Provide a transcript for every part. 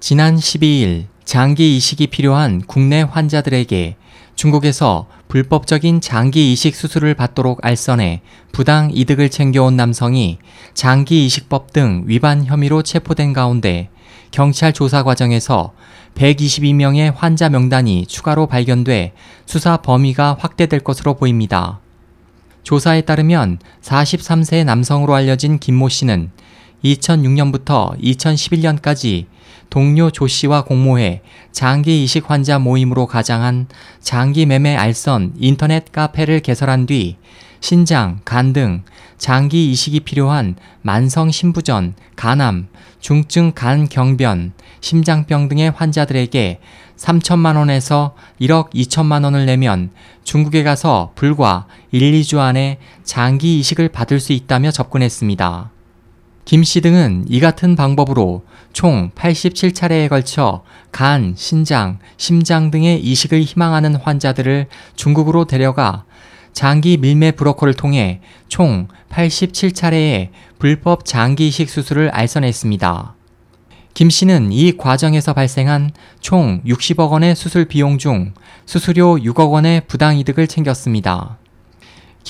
지난 12일 장기 이식이 필요한 국내 환자들에게 중국에서 불법적인 장기 이식 수술을 받도록 알선해 부당 이득을 챙겨온 남성이 장기 이식법 등 위반 혐의로 체포된 가운데 경찰 조사 과정에서 122명의 환자 명단이 추가로 발견돼 수사 범위가 확대될 것으로 보입니다. 조사에 따르면 43세 남성으로 알려진 김 모 씨는 2006년부터 2011년까지 동료 조 씨와 공모해 장기 이식 환자 모임으로 가장한 장기 매매 알선 인터넷 카페를 개설한 뒤 신장, 간 등 장기 이식이 필요한 만성 신부전, 간암, 중증 간 경변, 심장병 등의 환자들에게 3천만 원에서 1억 2천만 원을 내면 중국에 가서 불과 1, 2주 안에 장기 이식을 받을 수 있다며 접근했습니다. 김 씨 등은 이 같은 방법으로 총 87차례에 걸쳐 간, 신장, 심장 등의 이식을 희망하는 환자들을 중국으로 데려가 장기 밀매 브로커를 통해 총 87차례의 불법 장기 이식 수술을 알선했습니다. 김 씨는 이 과정에서 발생한 총 60억 원의 수술 비용 중 수수료 6억 원의 부당 이득을 챙겼습니다.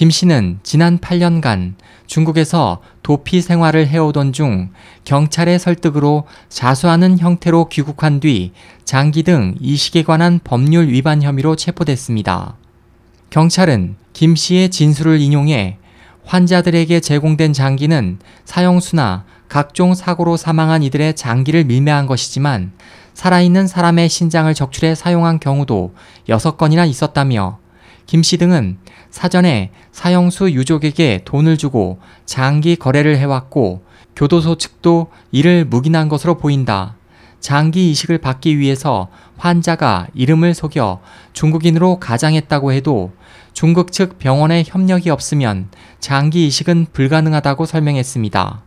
김 씨는 지난 8년간 중국에서 도피 생활을 해오던 중 경찰의 설득으로 자수하는 형태로 귀국한 뒤 장기 등 이식에 관한 법률 위반 혐의로 체포됐습니다. 경찰은 김 씨의 진술을 인용해 환자들에게 제공된 장기는 사형수나 각종 사고로 사망한 이들의 장기를 밀매한 것이지만 살아있는 사람의 신장을 적출해 사용한 경우도 6건이나 있었다며 김 씨 등은 사전에 사형수 유족에게 돈을 주고 장기 거래를 해왔고 교도소 측도 이를 묵인한 것으로 보인다. 장기 이식을 받기 위해서 환자가 이름을 속여 중국인으로 가장했다고 해도 중국 측 병원의 협력이 없으면 장기 이식은 불가능하다고 설명했습니다.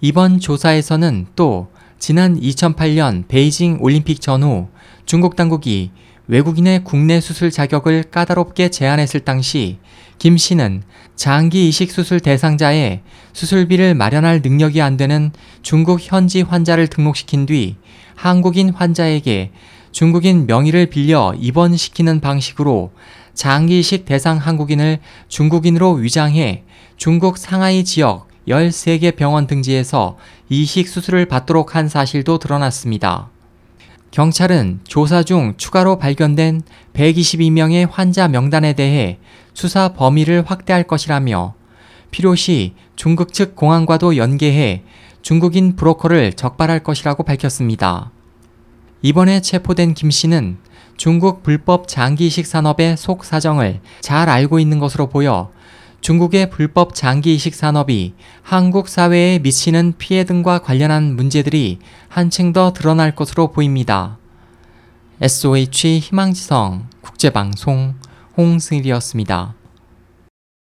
이번 조사에서는 또 지난 2008년 베이징 올림픽 전후 중국 당국이 외국인의 국내 수술 자격을 까다롭게 제한했을 당시 김 씨는 장기 이식 수술 대상자의 수술비를 마련할 능력이 안 되는 중국 현지 환자를 등록시킨 뒤 한국인 환자에게 중국인 명의를 빌려 입원시키는 방식으로 장기 이식 대상 한국인을 중국인으로 위장해 중국 상하이 지역 13개 병원 등지에서 이식 수술을 받도록 한 사실도 드러났습니다. 경찰은 조사 중 추가로 발견된 122명의 환자 명단에 대해 수사 범위를 확대할 것이라며 필요시 중국 측 공항과도 연계해 중국인 브로커를 적발할 것이라고 밝혔습니다. 이번에 체포된 김 씨는 중국 불법 장기이식 산업의 속 사정을 잘 알고 있는 것으로 보여 중국의 불법 장기 이식 산업이 한국 사회에 미치는 피해 등과 관련한 문제들이 한층 더 드러날 것으로 보입니다. SOH 희망지성 국제방송 홍승일이었습니다.